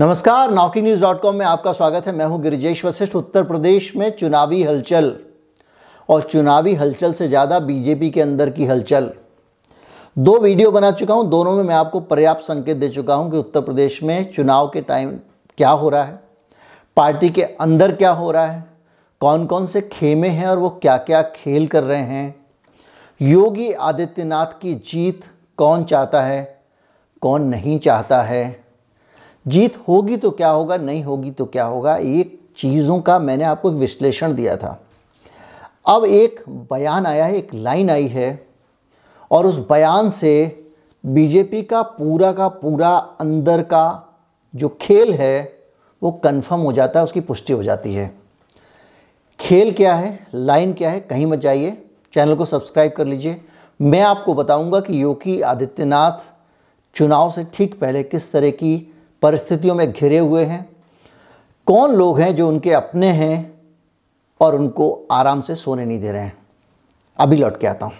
नमस्कार नौकी news dot com में आपका स्वागत है। मैं हूँ गिरिजेश वशिष्ठ, उत्तर प्रदेश में चुनावी हलचल। और चुनावी हलचल से ज़्यादा बीजेपी के अंदर की हलचल। दो वीडियो बना चुका हूँ, दोनों में मैं आपको पर्याप्त संकेत दे चुका हूँ कि उत्तर प्रदेश में चुनाव के टाइम क्या हो रहा है, पार्टी के अंदर क्या हो रहा है कौन कौन से खेमे हैं और वो क्या क्या खेल कर रहे हैं, योगी आदित्यनाथ की जीत कौन चाहता है, कौन नहीं चाहता है जीत होगी तो क्या होगा, नहीं होगी तो क्या होगा, ये चीज़ों का मैंने आपको एक विश्लेषण दिया था। अब एक बयान आया है, एक लाइन आई है, और उस बयान से बीजेपी का पूरा का पूरा अंदर का जो खेल है, वो कंफर्म हो जाता है, उसकी पुष्टि हो जाती है। खेल क्या है, लाइन क्या है, कहीं मत जाइए, चैनल को सब्सक्राइब कर लीजिए। मैं आपको बताऊँगा कि योगी आदित्यनाथ चुनाव से ठीक पहले किस तरह की परिस्थितियों में घिरे हुए हैं। कौन लोग हैं जो उनके अपने हैं और उनको आराम से सोने नहीं दे रहे हैं? अभी लौट के आता हूँ।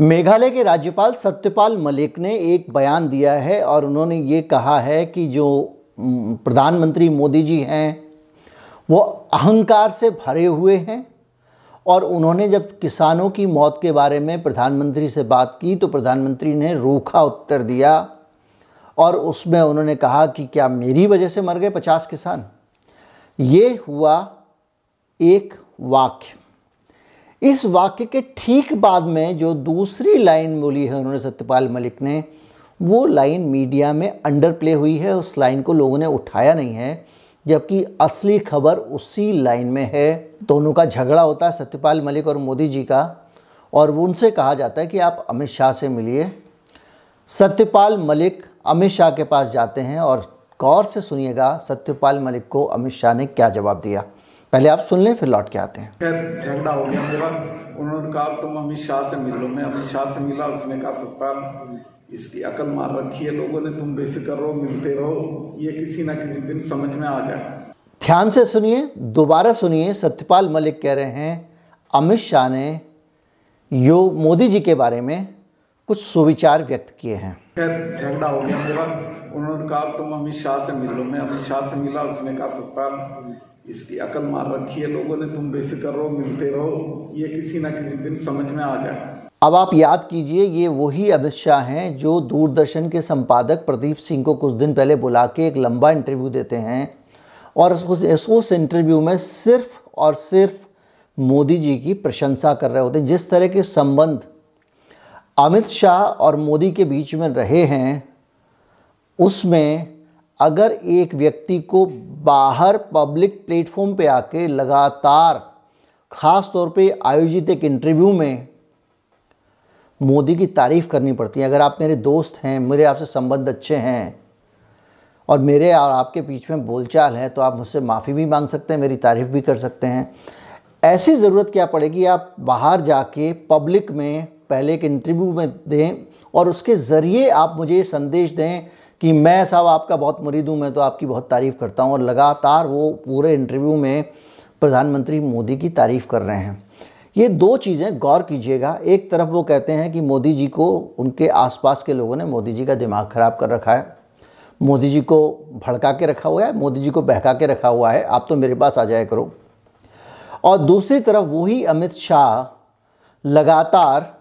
मेघालय के राज्यपाल सत्यपाल मलिक ने एक बयान दिया है और उन्होंने ये कहा है कि जो प्रधानमंत्री मोदी जी हैं, वो अहंकार से भरे हुए हैं। और उन्होंने जब किसानों की मौत के बारे में प्रधानमंत्री से बात की तो प्रधानमंत्री ने रूखा उत्तर दिया और उसमें उन्होंने कहा कि क्या मेरी वजह से मर गए पचास किसान? ये हुआ एक वाक्य। इस वाक्य के ठीक बाद में जो दूसरी लाइन बोली है उन्होंने सत्यपाल मलिक ने, वो लाइन मीडिया में अंडर प्ले हुई है। उस लाइन को लोगों ने उठाया नहीं है। जबकि असली खबर उसी लाइन में है। दोनों का झगड़ा होता है, सत्यपाल मलिक और मोदी जी का, और उनसे कहा जाता है कि आप अमित शाह से मिलिए। सत्यपाल मलिक अमित शाह के पास जाते हैं और गौर से सुनिएगा, सत्यपाल मलिक को अमित शाह ने क्या जवाब दिया। पहले आप सुन लें, फिर लौट के आते हैं। झगड़ा हो गया उन्होंने कहा, तुम अमित शाह से मिल। मैं अमित शाह से मिला, उसने कहा सत्तार इसकी अकल मार रखी है लोगों ने तुम बेफिक्र रहो मिलते रहो ये किसी ना किसी दिन समझ में आ जाए। ध्यान से सुनिए दोबारा सुनिए सत्यपाल मलिक कह रहे हैं अमित शाह ने योग मोदी जी के बारे में कुछ सुविचार व्यक्त किए हैं। झगड़ा हो गया मेरा। उन्होंने कहा तुम अमित शाह से मिल। लो मैं अमित शाह से मिला उसने कहा सत्तार इसकी अकल मार रखी है लोगों ने तुम बेफिक्र रहो मिलते रहो ये किसी ना किसी दिन समझ में आ जाए। अब आप याद कीजिए, ये वही अमित शाह हैं जो दूरदर्शन के संपादक प्रदीप सिंह को कुछ दिन पहले बुला के एक लंबा इंटरव्यू देते हैं। और उस उस इंटरव्यू में सिर्फ़ और सिर्फ़ मोदी जी की प्रशंसा कर रहे होते हैं। जिस तरह के संबंध अमित शाह और मोदी के बीच में रहे हैं, उसमें अगर एक व्यक्ति को बाहर पब्लिक प्लेटफॉर्म पे आके लगातार ख़ास तौर पे आयोजित एक इंटरव्यू में मोदी की तारीफ़ करनी पड़ती है, अगर आप मेरे दोस्त हैं, मेरे आपसे संबंध अच्छे हैं, और मेरे और आपके बीच में बोलचाल है तो आप मुझसे माफ़ी भी मांग सकते हैं, मेरी तारीफ़ भी कर सकते हैं। ऐसी ज़रूरत क्या पड़ेगी? आप बाहर जाके पब्लिक में पहले एक इंटरव्यू में दें, और उसके ज़रिए आप मुझे ये संदेश दें कि मैं साहब आपका बहुत मुरीद हूँ, मैं तो आपकी बहुत तारीफ़ करता हूँ, और लगातार वो पूरे इंटरव्यू में प्रधानमंत्री मोदी की तारीफ़ कर रहे हैं। ये दो चीज़ें गौर कीजिएगा। एक तरफ़ वो कहते हैं कि मोदी जी को उनके आसपास के लोगों ने मोदी जी का दिमाग ख़राब कर रखा है। मोदी जी को भड़का के रखा हुआ है, मोदी जी को बहका के रखा हुआ है। आप तो मेरे पास आ जाया करो। और दूसरी तरफ़ वही अमित शाह लगातार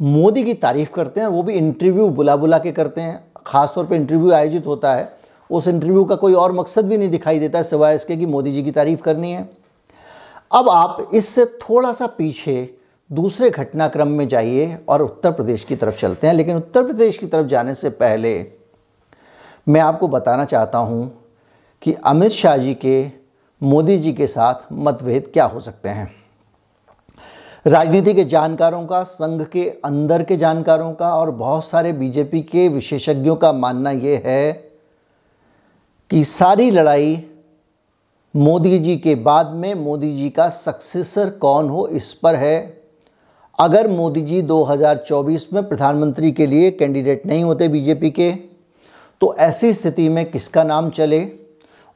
मोदी की तारीफ़ करते हैं, वो भी इंटरव्यू बुला बुला के करते हैं। ख़ासतौर पर इंटरव्यू आयोजित होता है, उस इंटरव्यू का कोई और मकसद भी नहीं दिखाई देता है सिवाय इसके कि मोदी जी की तारीफ़ करनी है। अब आप इससे थोड़ा सा पीछे दूसरे घटनाक्रम में जाइए और उत्तर प्रदेश की तरफ़ चलते हैं। लेकिन उत्तर प्रदेश की तरफ़ जाने से पहले मैं आपको बताना चाहता हूँ कि अमित शाह जी के, मोदी जी के साथ मतभेद क्या हो सकते हैं। राजनीति के जानकारों का, संघ के अंदर के जानकारों का और बहुत सारे बीजेपी के विशेषज्ञों का मानना ये है कि सारी लड़ाई मोदी जी के बाद में मोदी जी का सक्सेसर कौन हो, इस पर है। अगर मोदी जी 2024 में प्रधानमंत्री के लिए कैंडिडेट नहीं होते बीजेपी के तो ऐसी स्थिति में किसका नाम चले?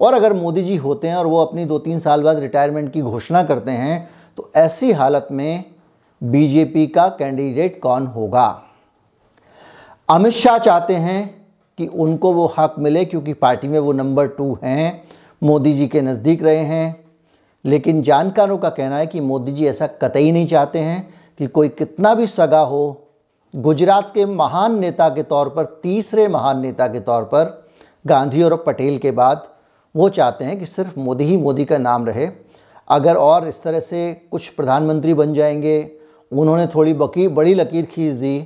और अगर मोदी जी होते हैं और वो अपनी दो तीन साल बाद रिटायरमेंट की घोषणा करते हैं तो ऐसी हालत में बीजेपी का कैंडिडेट कौन होगा? अमित शाह चाहते हैं कि उनको वो हक मिले, क्योंकि पार्टी में वो नंबर टू हैं। मोदी जी के नज़दीक रहे हैं। लेकिन जानकारों का कहना है कि मोदी जी ऐसा कतई नहीं चाहते हैं कि कोई कितना भी सगा हो। गुजरात के महान नेता के तौर पर, तीसरे महान नेता के तौर पर, गांधी और पटेल के बाद वो चाहते हैं कि सिर्फ़ मोदी ही मोदी का नाम रहे। अगर और इस तरह से कुछ प्रधानमंत्री बन जाएँगे, उन्होंने थोड़ी बकी, बड़ी लकीर खींच दी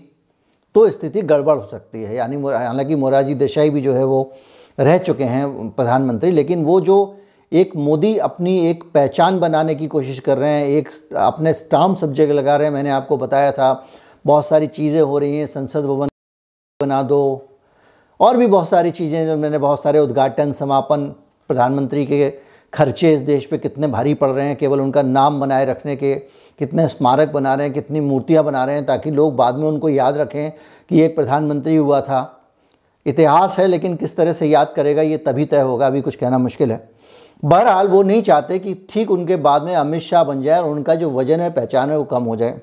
तो स्थिति गड़बड़ हो सकती है। यानी हालाँकि मोरारजी देसाई भी जो है वो रह चुके हैं प्रधानमंत्री, लेकिन वो जो एक मोदी अपनी एक पहचान बनाने की कोशिश कर रहे हैं, एक अपने स्टाम्प सब्जेक्ट लगा रहे हैं, मैंने आपको बताया था, बहुत सारी चीज़ें हो रही हैं, संसद भवन बना दो, और भी बहुत सारी चीज़ें जो मैंने बहुत सारे उद्घाटन, समापन, प्रधानमंत्री के खर्चे इस देश पे कितने भारी पड़ रहे हैं, केवल उनका नाम बनाए रखने के, कितने स्मारक बना रहे हैं, कितनी मूर्तियाँ बना रहे हैं, ताकि लोग बाद में उनको याद रखें कि एक प्रधानमंत्री हुआ था। इतिहास है, लेकिन किस तरह से याद करेगा ये तभी तय होगा, अभी कुछ कहना मुश्किल है। बहरहाल, वो नहीं चाहते कि ठीक उनके बाद में अमित शाह बन जाए और उनका जो वज़न है, पहचान है, वो कम हो जाए।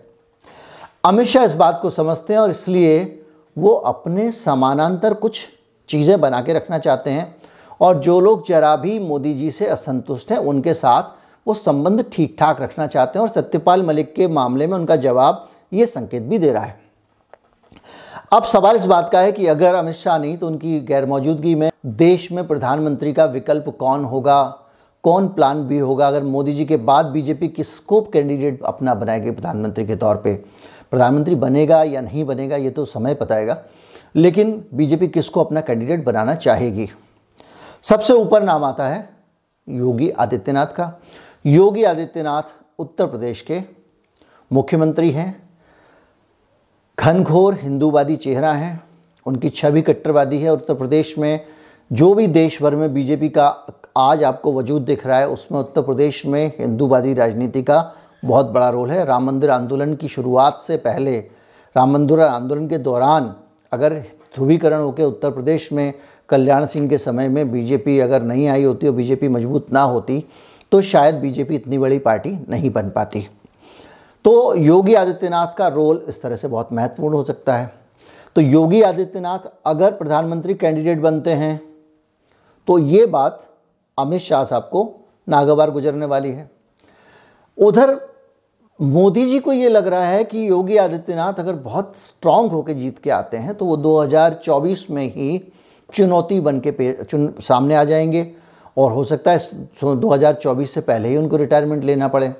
अमित शाह इस बात को समझते हैं और इसलिए वो अपने समानांतर कुछ चीज़ें बना के रखना चाहते हैं और जो लोग जरा भी मोदी जी से असंतुष्ट हैं, उनके साथ वो संबंध ठीक ठाक रखना चाहते हैं और सत्यपाल मलिक के मामले में उनका जवाब ये संकेत भी दे रहा है। अब सवाल इस बात का है कि अगर अमित शाह नहीं तो उनकी गैर मौजूदगी में देश में प्रधानमंत्री का विकल्प कौन होगा? कौन प्लान बी होगा? अगर मोदी जी के बाद बीजेपी किसको कैंडिडेट अपना बनाएगी प्रधानमंत्री के तौर पे, प्रधानमंत्री बनेगा या नहीं बनेगा, ये तो समय बताएगा। लेकिन बीजेपी किसको अपना कैंडिडेट बनाना चाहेगी? सबसे ऊपर नाम आता है योगी आदित्यनाथ का। योगी आदित्यनाथ उत्तर प्रदेश के मुख्यमंत्री हैं। घनघोर हिंदूवादी चेहरा है, उनकी छवि कट्टरवादी है उत्तर प्रदेश में जो भी देश भर में बीजेपी का आज आपको वजूद दिख रहा है, उसमें उत्तर प्रदेश में हिंदूवादी राजनीति का बहुत बड़ा रोल है। राम मंदिर आंदोलन की शुरुआत से पहले, राम मंदिर आंदोलन के दौरान अगर ध्रुवीकरण होकर उत्तर प्रदेश में कल्याण सिंह के समय में बीजेपी अगर नहीं आई होती और बीजेपी मज़बूत ना होती तो शायद बीजेपी इतनी बड़ी पार्टी नहीं बन पाती। तो योगी आदित्यनाथ का रोल इस तरह से बहुत महत्वपूर्ण हो सकता है। तो योगी आदित्यनाथ अगर प्रधानमंत्री कैंडिडेट बनते हैं तो ये बात अमित शाह साहब को नागवार गुजरने वाली है। उधर मोदी जी को ये लग रहा है कि योगी आदित्यनाथ अगर बहुत स्ट्रांग होकर जीत के आते हैं तो वो 2024 में ही चुनौती बन के चुन सामने आ जाएँगे और हो सकता है 2024 से पहले ही उनको रिटायरमेंट लेना पड़े।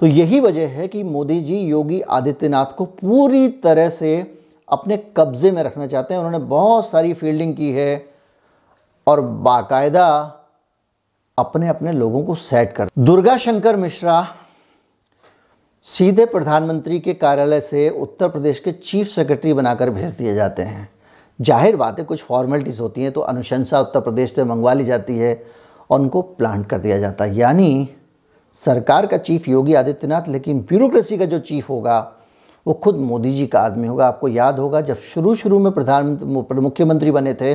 तो यही वजह है कि मोदी जी योगी आदित्यनाथ को पूरी तरह से अपने कब्जे में रखना चाहते हैं। उन्होंने बहुत सारी फील्डिंग की है और बाकायदा अपने अपने लोगों को सेट कर दुर्गा शंकर मिश्रा सीधे प्रधानमंत्री के कार्यालय से उत्तर प्रदेश के चीफ सेक्रेटरी बनाकर भेज दिए जाते हैं। ज़ाहिर बात है, कुछ फॉर्मेलिटीज़ होती हैं तो अनुशंसा उत्तर प्रदेश से मंगवा ली जाती है और उनको प्लांट कर दिया जाता है। यानी सरकार का चीफ योगी आदित्यनाथ, लेकिन ब्यूरोक्रेसी का जो चीफ होगा, वो खुद मोदी जी का आदमी होगा। आपको याद होगा, जब शुरू शुरू में प्रधान मुख्यमंत्री बने थे,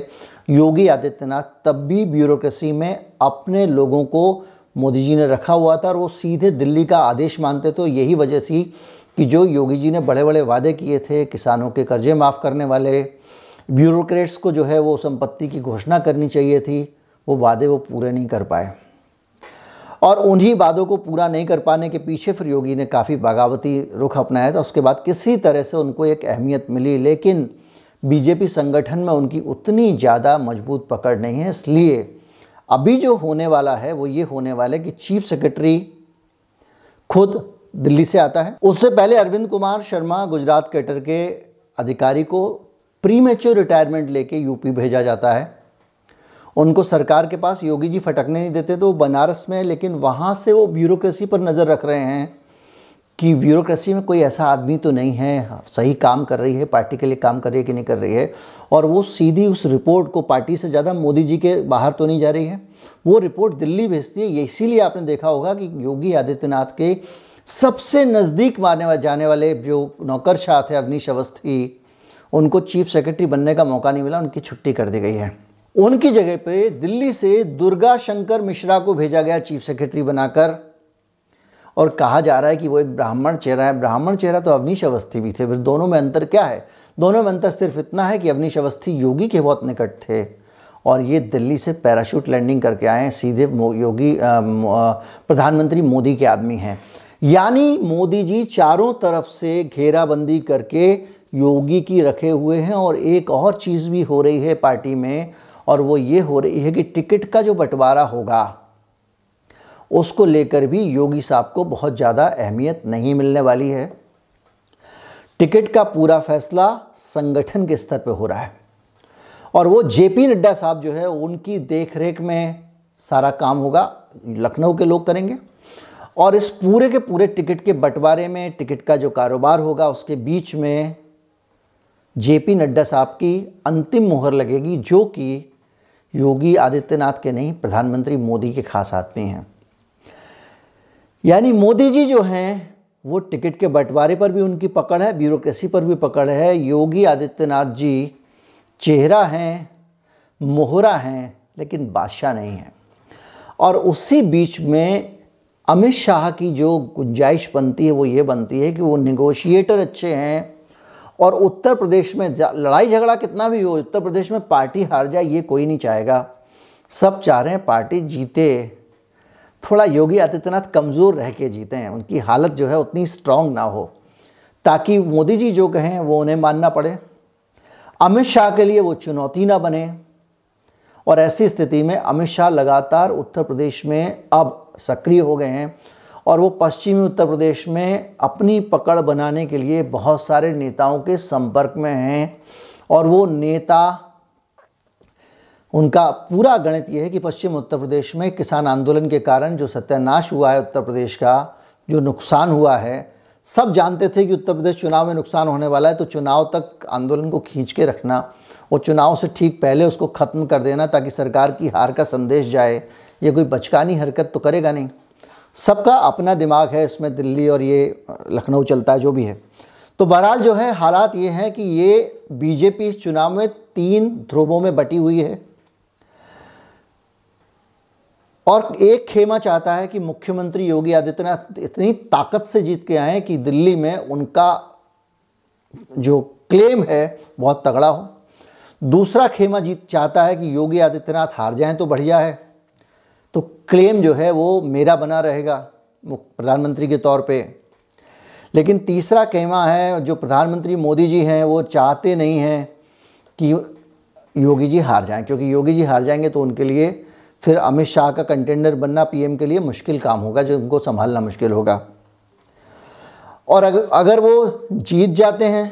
योगी आदित्यनाथ, तब भी ब्यूरोक्रेसी में अपने लोगों को मोदी जी ने रखा हुआ था, और वो सीधे दिल्ली का आदेश मानते तो यही वजह थी कि जो योगी जी ने बड़े बड़े वादे किए थे, किसानों के कर्जे माफ़ करने वाले, ब्यूरोक्रेट्स को जो है वो संपत्ति की घोषणा करनी चाहिए थी, वो वादे वो पूरे नहीं कर पाए। और उन्हीं वादों को पूरा नहीं कर पाने के पीछे फिर योगी ने काफ़ी बगावती रुख अपनाया था। उसके बाद किसी तरह से उनको एक अहमियत मिली, लेकिन बीजेपी संगठन में उनकी उतनी ज़्यादा मज़बूत पकड़ नहीं है। इसलिए अभी जो होने वाला है, वो ये होने वाला है कि चीफ सेक्रेटरी खुद दिल्ली से आता है। उससे पहले अरविंद कुमार शर्मा गुजरात कैटर के अधिकारी को प्री रिटायरमेंट लेके यूपी भेजा जाता है। उनको सरकार के पास योगी जी फटकने नहीं देते तो वो बनारस में लेकिन वहाँ से वो ब्यूरोक्रेसी पर नज़र रख रहे हैं कि ब्यूरोक्रेसी में कोई ऐसा आदमी तो नहीं है सही काम कर रही है, पार्टी के लिए काम कर रही है कि नहीं कर रही है, और वो सीधी उस रिपोर्ट को पार्टी से ज़्यादा मोदी जी के बाहर तो नहीं जा रही है। वो रिपोर्ट दिल्ली भेजती है इसीलिए आपने देखा होगा कि योगी आदित्यनाथ के सबसे नज़दीक मारने जाने वाले जो नौकरशाह थे अवनीश अवस्थी, उनको चीफ सेक्रेटरी बनने का मौका नहीं मिला, उनकी छुट्टी कर दी गई है। उनकी जगह पे दिल्ली से दुर्गा शंकर मिश्रा को भेजा गया चीफ सेक्रेटरी बनाकर और कहा जा रहा है कि वो एक ब्राह्मण चेहरा है। ब्राह्मण चेहरा तो अवनीश अवस्थी भी थे। फिर दोनों में अंतर क्या है? दोनों में अंतर सिर्फ़ इतना है कि अवनीश अवस्थी योगी के बहुत निकट थे और ये दिल्ली से पैराशूट लैंडिंग करके आए हैं। सीधे योगी प्रधानमंत्री मोदी के आदमी हैं। यानी मोदी जी चारों तरफ़ से घेराबंदी करके योगी की रखे हुए हैं और एक और चीज़ भी हो रही है पार्टी में और वो ये हो रही है कि टिकट का जो बंटवारा होगा, उसको लेकर भी योगी साहब को बहुत ज़्यादा अहमियत नहीं मिलने वाली है। टिकट का पूरा फैसला संगठन के स्तर पर हो रहा है। और वो जेपी नड्डा साहब जो है, उनकी देखरेख में सारा काम होगा, लखनऊ के लोग करेंगे। और इस पूरे के पूरे टिकट के बंटवारे में, टिकट का जो कारोबार होगा, उसके बीच में जेपी नड्डा साहब की अंतिम मुहर लगेगी, जो कि योगी आदित्यनाथ के नहीं, प्रधानमंत्री मोदी के खास आदमी हैं। यानी मोदी जी जो हैं, वो टिकट के बंटवारे पर भी उनकी पकड़ है, ब्यूरोक्रेसी पर भी पकड़ है। योगी आदित्यनाथ जी चेहरा हैं, मोहरा हैं, लेकिन बादशाह नहीं हैं। और उसी बीच में अमित शाह की जो गुंजाइश बनती है, वो ये बनती है कि वो निगोशिएटर अच्छे हैं और उत्तर प्रदेश में लड़ाई झगड़ा कितना भी हो, उत्तर प्रदेश में पार्टी हार जाए, ये कोई नहीं चाहेगा। सब चाह रहे हैं पार्टी जीते। थोड़ा योगी आदित्यनाथ कमज़ोर रह के जीते हैं। उनकी हालत जो है उतनी स्ट्रांग ना हो। ताकि मोदी जी जो कहें, वो उन्हें मानना पड़े। अमित शाह के लिए वो चुनौती ना बने। और ऐसी स्थिति में अमित शाह लगातार उत्तर प्रदेश में अब सक्रिय हो गए हैं। और वो पश्चिमी उत्तर प्रदेश में अपनी पकड़ बनाने के लिए बहुत सारे नेताओं के संपर्क में हैं। और वो नेता, उनका पूरा गणित ये है कि पश्चिम उत्तर प्रदेश में किसान आंदोलन के कारण जो सत्यानाश हुआ है उत्तर प्रदेश का, जो नुकसान हुआ है, सब जानते थे कि उत्तर प्रदेश चुनाव में नुकसान होने वाला है तो चुनाव तक आंदोलन को खींच के रखना और चुनाव से ठीक पहले उसको ख़त्म कर देना ताकि सरकार की हार का संदेश जाए। ये कोई बचकानी हरकत तो करेगा नहीं। सबका अपना दिमाग है, इसमें दिल्ली और ये लखनऊ चलता है, जो भी है। तो बहरहाल जो है, हालात ये हैं कि ये बीजेपी चुनाव में तीन ध्रुवों में बटी हुई है। और एक खेमा चाहता है कि मुख्यमंत्री योगी आदित्यनाथ इतनी ताकत से जीत के आए कि दिल्ली में उनका जो क्लेम है, बहुत तगड़ा हो। दूसरा खेमा जीत चाहता है कि योगी आदित्यनाथ हार जाएँ तो बढ़िया है। तो क्लेम जो है वो मेरा बना रहेगा प्रधानमंत्री के तौर पे। लेकिन तीसरा खेमा है, जो प्रधानमंत्री मोदी जी हैं, वो चाहते नहीं हैं कि योगी जी हार जाएँ, क्योंकि योगी जी हार जाएँगे तो उनके लिए फिर अमित शाह का कंटेंडर बनना पीएम के लिए मुश्किल काम होगा, जो उनको संभालना मुश्किल होगा। और अगर वो जीत जाते हैं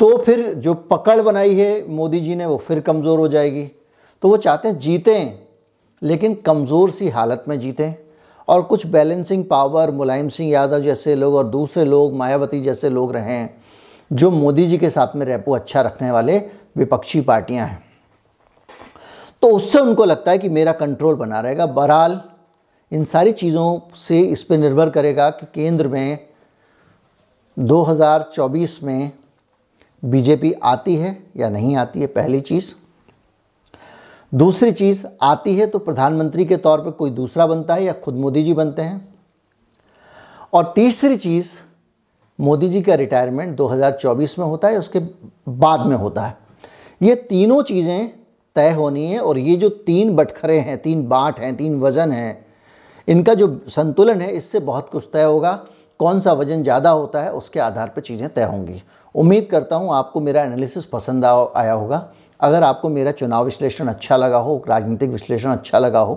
तो फिर जो पकड़ बनाई है मोदी जी ने, वो फिर कमज़ोर हो जाएगी। तो वो चाहते हैं जीतें। लेकिन कमज़ोर सी हालत में जीतें और कुछ बैलेंसिंग पावर, मुलायम सिंह यादव जैसे लोग और दूसरे लोग, मायावती जैसे लोग रहे हैं, जो मोदी जी के साथ में रेपो अच्छा रखने वाले विपक्षी पार्टियाँ हैं। तो उससे उनको लगता है कि मेरा कंट्रोल बना रहेगा। बहरहाल, इन सारी चीज़ों से इस पर निर्भर करेगा कि केंद्र में 2024 में बीजेपी आती है या नहीं आती है, पहली चीज़। दूसरी चीज़ आती है तो प्रधानमंत्री के तौर पर कोई दूसरा बनता है या खुद मोदी जी बनते हैं। और तीसरी चीज़ मोदी जी का रिटायरमेंट 2024 में होता है, उसके बाद में होता है। ये तीनों चीज़ें तय होनी है और ये जो तीन बटखरे हैं, तीन बाट हैं, तीन वज़न हैं, इनका जो संतुलन है, इससे बहुत कुछ तय होगा। कौन सा वज़न ज़्यादा होता है, उसके आधार पर चीज़ें तय होंगी। उम्मीद करता हूँ आपको मेरा एनालिसिस पसंद आया होगा। अगर आपको मेरा चुनाव विश्लेषण अच्छा लगा हो, राजनीतिक विश्लेषण अच्छा लगा हो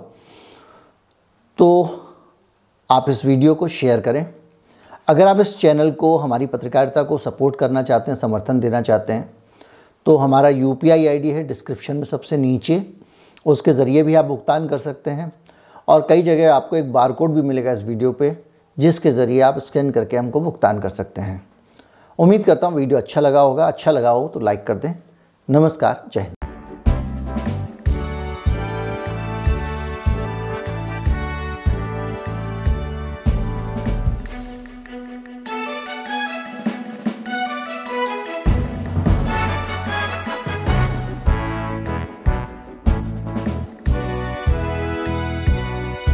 तो आप इस वीडियो को शेयर करें। अगर आप इस चैनल को, हमारी पत्रकारिता को सपोर्ट करना चाहते हैं, समर्थन देना चाहते हैं तो हमारा यू पी आई है डिस्क्रिप्शन में सबसे नीचे। उसके ज़रिए भी आप भुगतान कर सकते हैं और कई जगह आपको एक बार कोड भी मिलेगा इस वीडियो पे, जिसके ज़रिए आप स्कैन करके हमको भुगतान कर सकते हैं। उम्मीद करता हूँ वीडियो अच्छा लगा होगा। अच्छा लगा हो तो लाइक कर दें। नमस्कार जय हिंद।